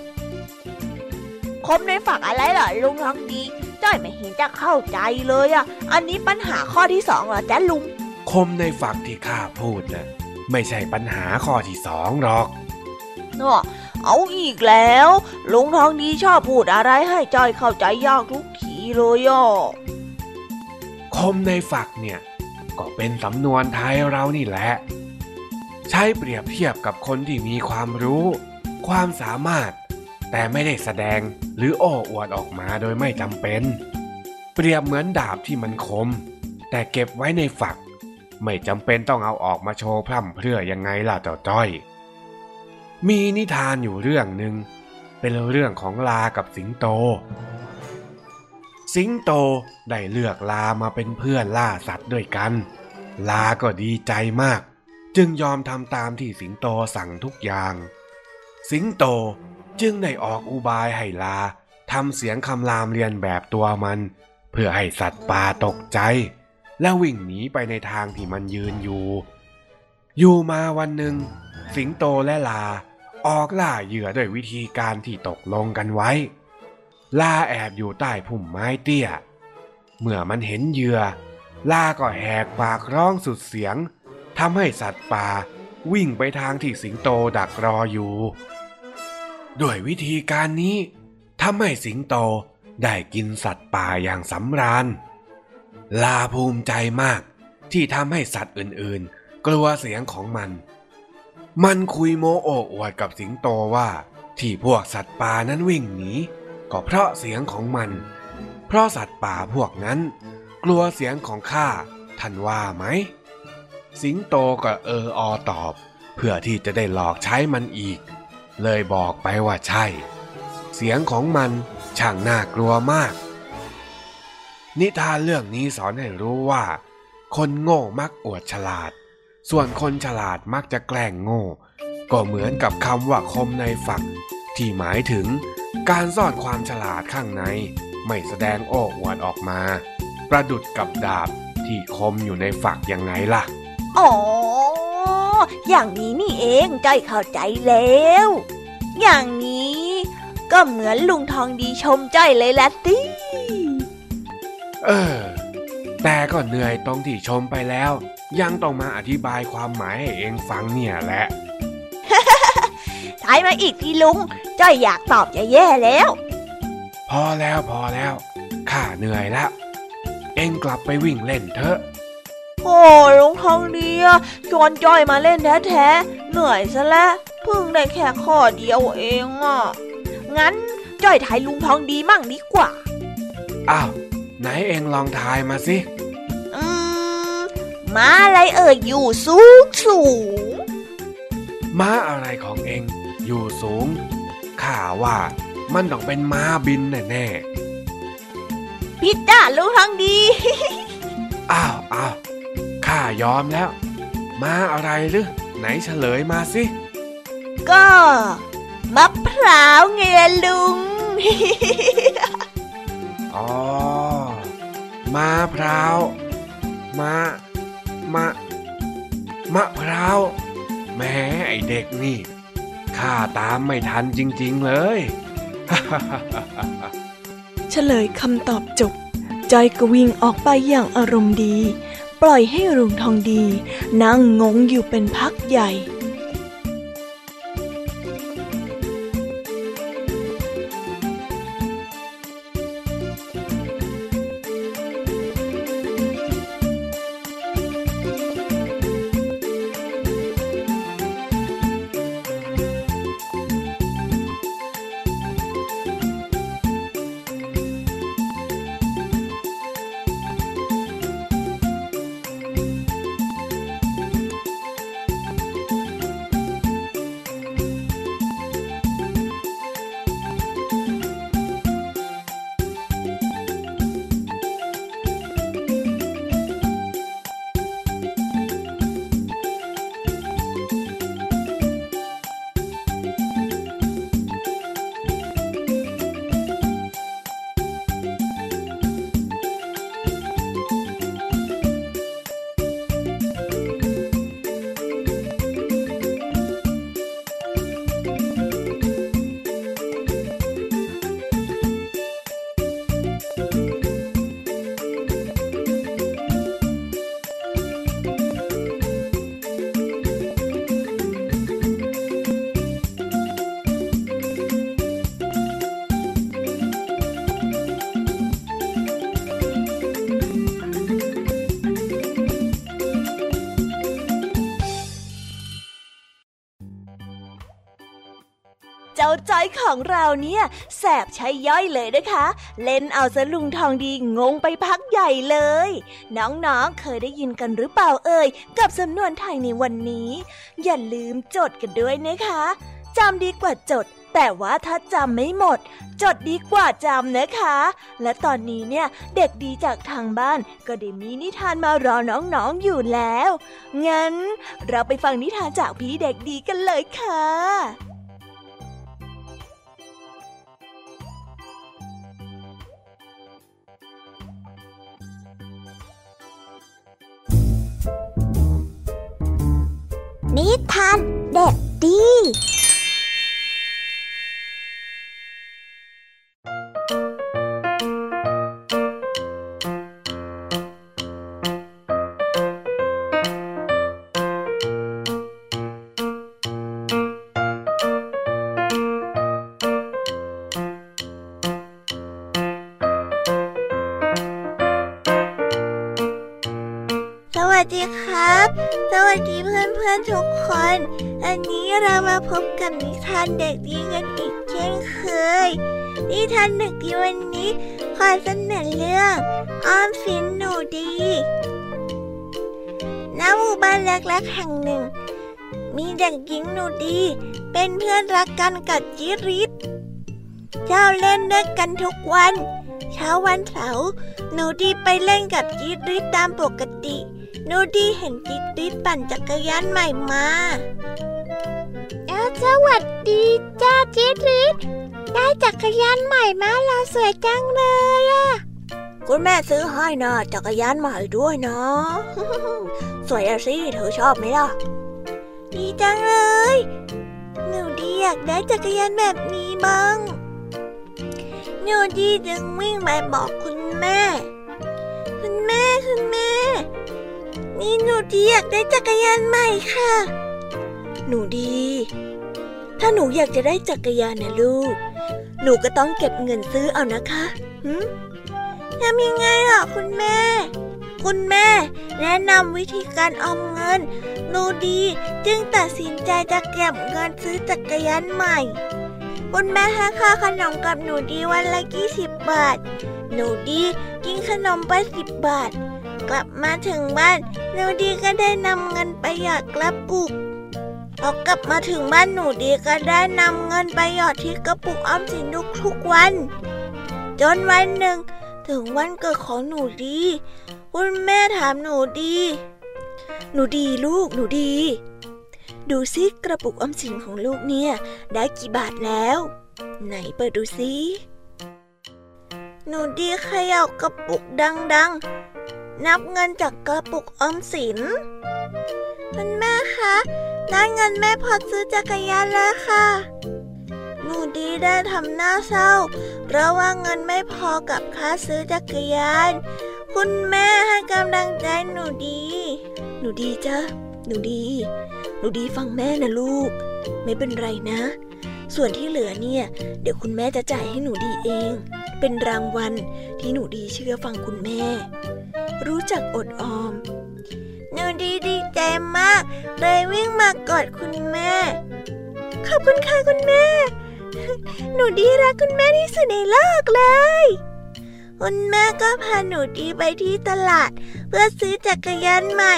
คมในฝักอะไรเหรอลุงทองดีจ้อยไม่เห็นจะเข้าใจเลยอะ อันนี้ปัญหาข้อที่สองเหรอจ๊ะลุง คมในฝักที่ข้าพูดนะไม่ใช่ปัญหาข้อที่สองหรอกเนาะเอาอีกแล้ว ลุงทองดีชอบพูดอะไรให้จ้อยเข้าใจยากทุกทีเลยอะ คมในฝักเนี่ย ก็เป็นสำนวนไทยเรานี่แหละ ใช้เปรียบเทียบกับคนที่มีความรู้ ความสามารถ แต่ไม่ได้แสดงหรือโอ้อวดออกมาโดยไม่จำเป็น เปรียบเหมือนดาบที่มันคม แต่เก็บไว้ในฝัก ไม่จำเป็นต้องเอาออกมาโชว์พร่ำเพรื่อยังไงล่ะเจ้าจ้อย มีนิทานอยู่เรื่องหนึ่งเป็นเรื่องของลากับสิงโต สิงโตได้เลือกลามาเป็นเพื่อนล่าสัตว์ด้วยกัน ลาก็ดีใจมาก จึงยอมทำตามที่สิงโตสั่งทุกอย่าง สิงโตจึงได้ออกอุบายให้ลาทำเสียงคำรามเรียนแบบตัวมัน เพื่อให้สัตว์ป่าตกใจ และวิ่งหนีไปในทางที่มันยืนอยู่ อยู่มาวันหนึ่ง สิงโตและลาออกล่าเหยื่อด้วยวิธีการที่ตกลงกันไว้ ลาแอบอยู่ใต้พุ่มไม้เตี้ย เมื่อมันเห็นเหยื่อ ลาก็แหกปากร้องสุดเสียงทำให้สัตว์ป่าวิ่งไปทางที่สิงโตดักรออยู่ ด้วยวิธีการนี้ทำให้สิงโตได้กินสัตว์ป่าอย่างสำราญ ลาภูมิใจมากที่ทำให้สัตว์อื่นๆ กลัวเสียงของมัน มันคุยโมโอ้อวดกับสิงโตว่า ที่พวกสัตว์ป่านั้นวิ่งหนี ก็เพราะเสียงของมัน เพราะสัตว์ป่าพวกนั้น กลัวเสียงของข้าท่านว่าไหม สิงโตก็เอออตอบ เพื่อที่จะได้หลอกใช้มันอีก เลยบอกไปว่าใช่ เสียงของมันช่างน่ากลัวมาก นิทานเรื่องนี้สอนให้รู้ว่า คนโง่มักอวดฉลาด ส่วนคนฉลาดมักจะแกล้งโง่ ก็เหมือนกับคำว่าคมในฝัก ที่หมายถึงการซ่อนความฉลาดข้างใน ไม่แสดงโอ้อวดออกมา ประดุดกับดาบที่คมอยู่ในฝักยังไงล่ะ อ๋อ อย่างนี้นี่เองจ้อยเข้าใจแล้ว อย่างนี้ ก็เหมือนลุงทองดีชมจ้อยเลยละติเออ แต่ก็เหนื่อยตรงที่ชมไปแล้ว ยังต้องมาอธิบายความหมายให้เองฟังเนี่ยแหละ ทายมาอีกทีลุงจ้อยอยากตอบจะแย่แล้ว พอแล้วพอแล้ว ข้าเหนื่อยแล้วเองกลับไปวิ่งเล่นเถอะ โอ้ลุงทองดีอะชวนจ้อยมาเล่นแท้ๆ เหนื่อยซะแล้วเพิ่งได้แค่ข้อเดียวเองอะ งั้นจ้อยทายลุงทองดีมั่งดีกว่า อ้าว ไหนเองลองทายมาสิอืมม้าอะไรเอ่ยอยู่สูงสูงม้าอะไรของเอง อยู่สูงข้าว่ามันต้องเป็นม้าบินแน่พิดจ้าลุงทองดีๆอ้าวอ้าวข้ายอมแล้ว ม้าอะไรหรือไหนเฉลยมาสิ ก็มะพร้าวไงล่ะลุง อ๋อม้าพร้าวม้ามะมะพร้าวแหม้ไอเด็กนี่ ข้าตามไม่ทันจริงๆเลย เฉลยคำตอบจบ จอยก็วิ่งออกไปอย่างอารมณ์ดี ปล่อยให้ลุงทองดี นั่งงงอยู่เป็นพักใหญ่ ของเราเนี่ยแสบใช้ย่อยเลยนะคะ เล่นเอาสลุงทองดีงงไปพักใหญ่เลย น้องๆเคยได้ยินกันหรือเปล่าเอ่ย กับสำนวนไทยในวันนี้ อย่าลืมจดกันด้วยนะคะจำดีกว่าจดแต่ว่าถ้าจำไม่หมด จดดีกว่าจำนะคะ และตอนนี้เนี่ยเด็กดีจากทางบ้าน ก็ได้มีนิทานมารอน้องๆอยู่แล้ว งั้นเราไปฟังนิทานจากพี่เด็กดีกันเลยค่ะ นิทานเด็กดี ทุกคน อันนี้เรามาพบกับนิทานเด็กดีกันอีกเช่นเคย นิทานเด็กดีวันนี้ขอเสนอเรื่องอ้อมสินหนูดีณหมู่บ้านเล็กๆแห่งหนึ่ง มีเด็กหญิงหนูดี เป็นเพื่อนรักกันกับจิริศเจ้าเล่นด้วยกันทุกวัน เช้าวันเสาร์หนูดีไปเล่นกับจิริศตามปกติ นูดี้เห็นจิตติดปั่นจักรยานใหม่มาเอสวัสดีจ้าจิตริดได้จักรยานใหม่มาเราสวยจังเลยอะคุณแม่ซื้อให้นะจักรยานใหม่ด้วยนะสวยอะสิเธอชอบไหมล่ะ ดีจังเลยหนูดีอยากได้จักรยานแบบนี้บ้างหนูดีจึงวิ่งไปบอกคุณแม่ คุณแม่คุณแม่ นี่หนูดีอยากได้จักรยานใหม่ค่ะ หนูดี ถ้าหนูอยากจะได้จักรยานนะลูก หนูก็ต้องเก็บเงินซื้อเอานะคะหืมทำยังไงล่ะคุณแม่ คุณแม่ แนะนำวิธีการออมเงิน หนูดีจึงตัดสินใจจะเก็บเงินซื้อจักรยานใหม่คุณแม่ให้ค่าขนมกับหนูดีวันละกี่สิบบาท หนูดีกินขนมไปสิบบาท กลับมาถึงบ้านหนูดีก็ได้นำเงินไปหยอดกระปุกพอกลับมาถึงบ้านหนูดีก็ได้นำเงินไปหยอดที่กระปุกออมสินทุกทุกวัน จนวันหนึ่ง ถึงวันเกิดของหนูดี คุณแม่ถามหนูดี หนูดีลูกหนูดี ดูซิกระปุกออมสินของลูกเนี่ย ได้กี่บาทแล้ว ไหนเปิดดูซิหนูดีเขย่ากระปุกดัง นับเงินจากกระปุกออมสิน คุณแม่คะได้เงินแม่พอซื้อจักรยานแล้วค่ะ หนูดีได้ทำหน้าเศร้า เพราะว่าเงินไม่พอกับค่าซื้อจักรยาน คุณแม่ให้กำลังใจหนูดี หนูดีจ้ะหนูดี หนูดีฟังแม่นะลูก ไม่เป็นไรนะ ส่วนที่เหลือเนี่ย เดี๋ยวคุณแม่จะจ่ายให้หนูดีเอง เป็นรางวัลที่หนูดีเชื่อฟังคุณแม่ รู้จักอดออม หนูดีดีใจมาก เลยวิ่งมากอดคุณแม่ ขอบคุณค่ะคุณแม่ หนูดีรักคุณแม่ที่สุดในโลกเลยคุณแม่ก็พาหนูดีไปที่ตลาด เพื่อซื้อจักรยานใหม่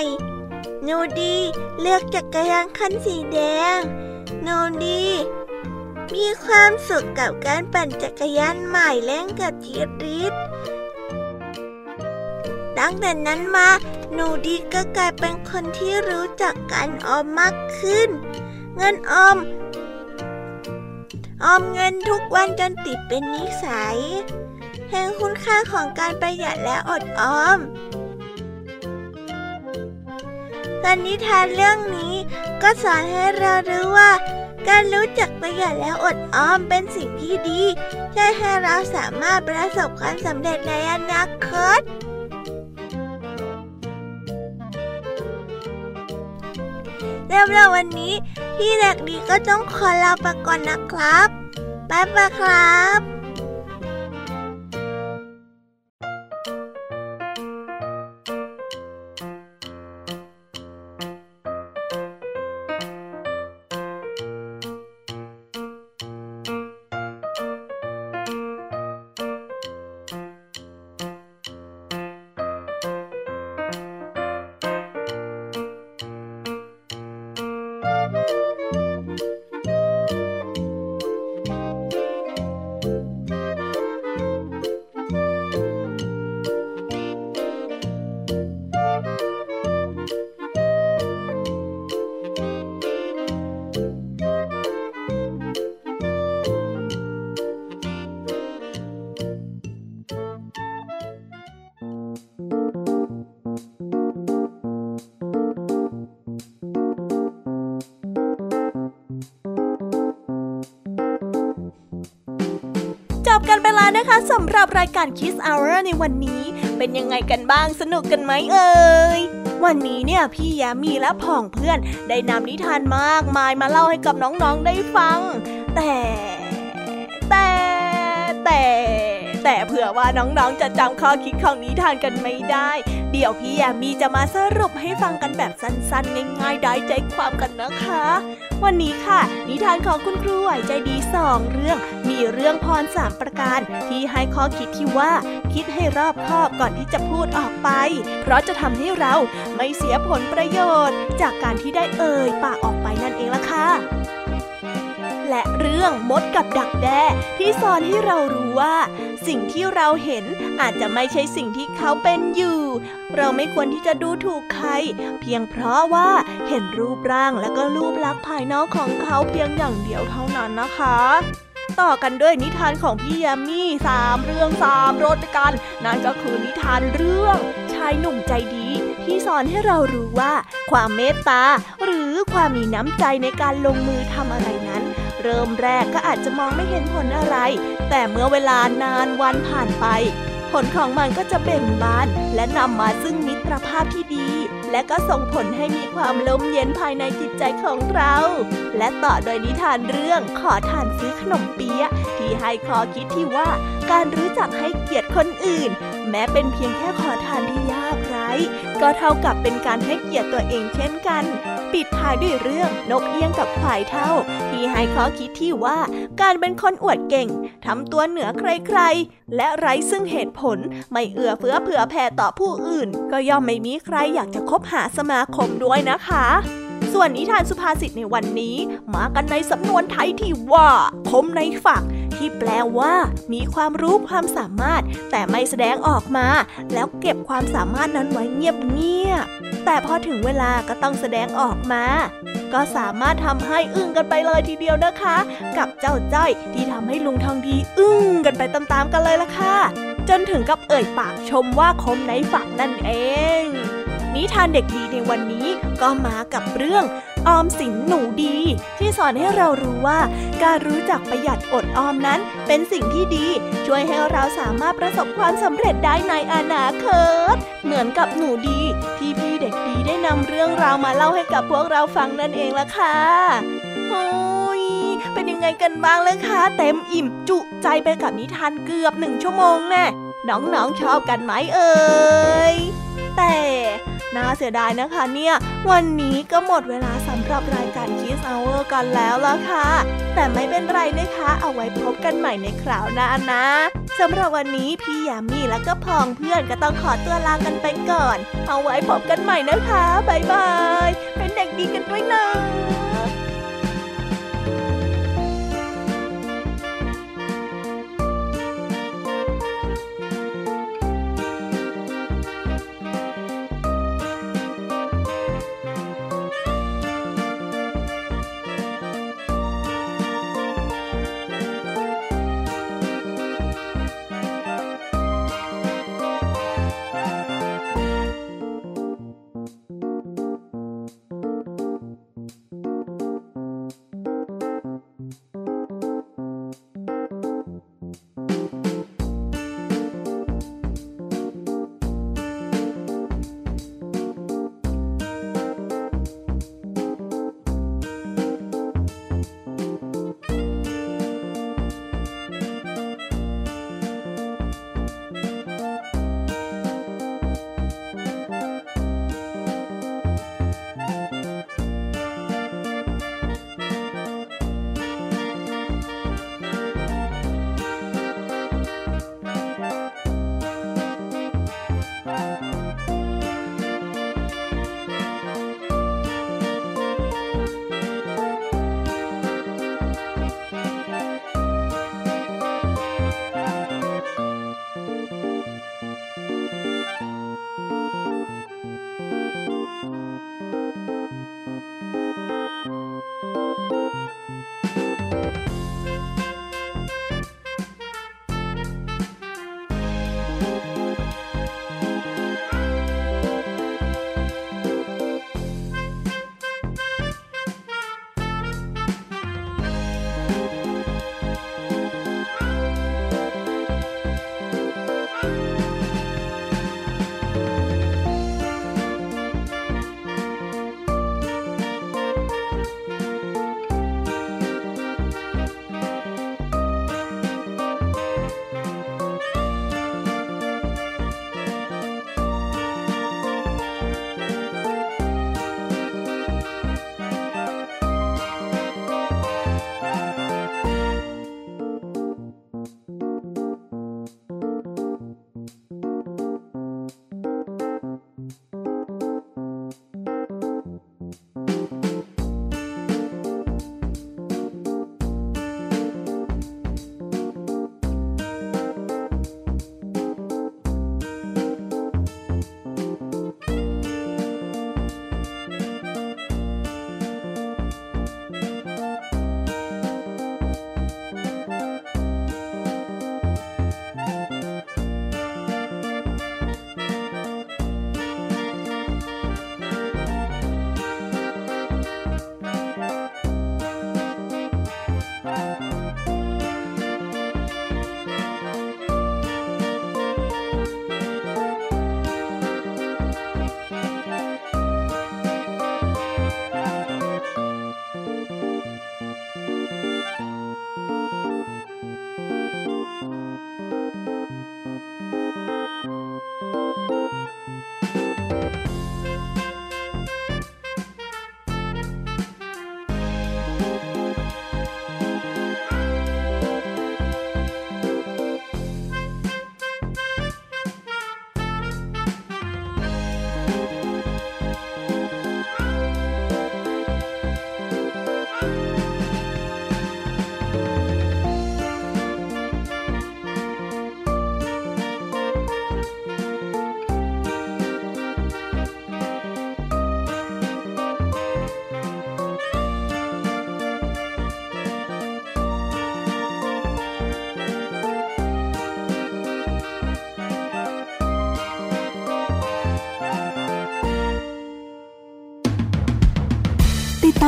หนูดีเลือกจักรยานคันสีแดง หนูดี มีความสุขกับการปั่นจักรยานใหม่เล่นกับจีริสตั้งแต่นั้นมา หนูดีก็กลายเป็นคนที่รู้จักการออมมากขึ้น เงินออม ออมเงินทุกวันจนติดเป็นนิสัยเห็นคุณค่าของการประหยัดและอดออม การนิทานเรื่องนี้ก็สอนให้เรารู้ว่า การรู้จักประหยัดและอดออมเป็นสิ่งที่ดีช่วยให้เราสามารถประสบความสำเร็จในอนาคตสำหรับวันนี้ พี่เด็กดีก็ต้องขอลาไปก่อนนะครับบ๊ายบายครับ นะคะสำหรับรายการ Kiss Hour ในวันนี้ เป็นยังไงกันบ้างสนุกกันไหมเอ่ยวันนี้เนี่ยพี่ยามีและพ่องเพื่อนได้นำนิทานมากมายมาเล่าให้กับน้องๆได้ฟัง แต่ แต่แต่แต่เผื่อว่าน้องๆ จะจำข้อคิดของนิทานกันไม่ได้ เดี๋ยวพี่ยามีจะมาสรุปให้ฟังกันแบบสั้นๆ ง่ายๆ ได้ใจความกันนะคะ วันนี้ค่ะ นิทานของคุณครูไหวใจดีสองเรื่อง มีเรื่องพรสามประการ ที่ให้ข้อคิดที่ว่าคิดให้รอบคอบก่อนที่จะพูดออกไป เพราะจะทำให้เราไม่เสียผลประโยชน์ จากการที่ได้เอ่ยปากออกไปนั่นเองล่ะค่ะและเรื่องมดกับดักแด้ที่สอนให้เรารู้ว่า สิ่งที่เราเห็นอาจจะไม่ใช่สิ่งที่เขาเป็นอยู่ เราไม่ควรที่จะดูถูกใคร เพียงเพราะว่าเห็นรูปร่างและก็รูปลักษณ์ภายนอกของเขาเพียงอย่างเดียวเท่านั้นนะคะ ต่อกันด้วยนิทานของพี่ยามีสามเรื่องสามรสกัน นั่นก็คือนิทานเรื่อง ชายหนุ่มใจดี ที่สอนให้เรารู้ว่า ความเมตตา หรือความมีน้ำใจในการลงมือทำอะไรนั้น เริ่มแรกก็อาจจะมองไม่เห็นผลอะไร แต่เมื่อเวลานานวันผ่านไป ผลของมันก็จะเบ่งบาน และนำมาซึ่งมิตรภาพที่ดี และก็ส่งผลให้มีความลมเย็นภายในจิตใจของเรา และต่อโดยนิทานเรื่องขอทานซื้อขนมเปี๊ยะที่ให้ข้อคิดที่ว่าการรู้จักให้เกียรติคนอื่น แม้เป็นเพียงแค่ขอทานที่ยากไร้ ก็เท่ากับเป็นการให้เกียรติตัวเองเช่นกัน ปิดท้ายด้วยเรื่องนกเอี้ยงกับควายเท่า ที่ให้ข้อคิดที่ว่าการเป็นคนอวดเก่งทำตัวเหนือใครๆ และไร้ซึ่งเหตุผลไม่เอื้อเฟื้อเผื่อแผ่ต่อผู้อื่น ก็ย่อมไม่มีใครอยากจะคบหาสมาคมด้วยนะคะ ส่วนนิทานสุภาษิตในวันนี้ มากันในสำนวนไทยที่ว่า คมในฝัก ที่แปลว่า มีความรู้ความสามารถ แต่ไม่แสดงออกมา แล้วเก็บความสามารถนั้นไว้เงียบๆแต่พอถึงเวลาก็ต้องแสดงออกมา ก็สามารถทำให้อึ้งกันไปเลยทีเดียวนะคะ กับเจ้าจ้อยที่ทำให้ลุงทองดีอึ้งกันไปตามๆกันเลยล่ะค่ะจนถึงกับเอ่ยปากชมว่าคมในฝักนั่นเอง นิทานเด็กดีในวันนี้ก็มากับเรื่องออมสินหนูดี ที่สอนให้เรารู้ว่า การรู้จักประหยัดอดออมนั้น เป็นสิ่งที่ดี ช่วยให้เราสามารถประสบความสำเร็จได้ในอนาคตเหมือนกับหนูดีที่พี่เด็กดีได้นำเรื่องราวมาเล่าให้กับพวกเราฟังนั่นเองล่ะค่ะโอ้ยเป็นยังไงกันบ้างเลยคะเต็มอิ่มจุใจไปกับนิทานเกือบหนึ่งชั่วโมงแน่น้องๆชอบกันไหมเอ่ยแต่ น่าเสียดายนะคะเนี่ย วันนี้ก็หมดเวลาสำหรับรายการคิสเอาเวอร์กันแล้วล่ะค่ะ แต่ไม่เป็นไรนะคะ เอาไว้พบกันใหม่ในคราวหน้านะสำหรับวันนี้พี่ยามีและก็พองเพื่อนก็ต้องขอตัวลากันไปก่อน เอาไว้พบกันใหม่นะคะ บ๊ายบาย เป็นเด็กดีกันด้วยนะ